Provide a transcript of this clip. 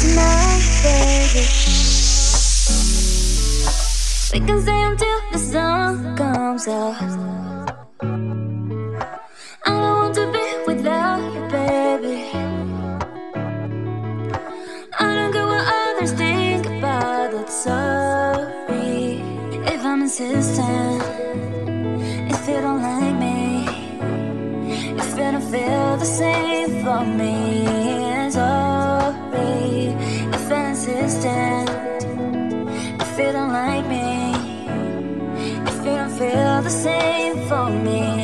tonight, baby. We can stay until the sun comes out. I don't want to be without you, baby. I don't care what others think about if I'm. If don't like me, if don't feel the same for me. I'm. If you don't like me, if you don't feel the same for me.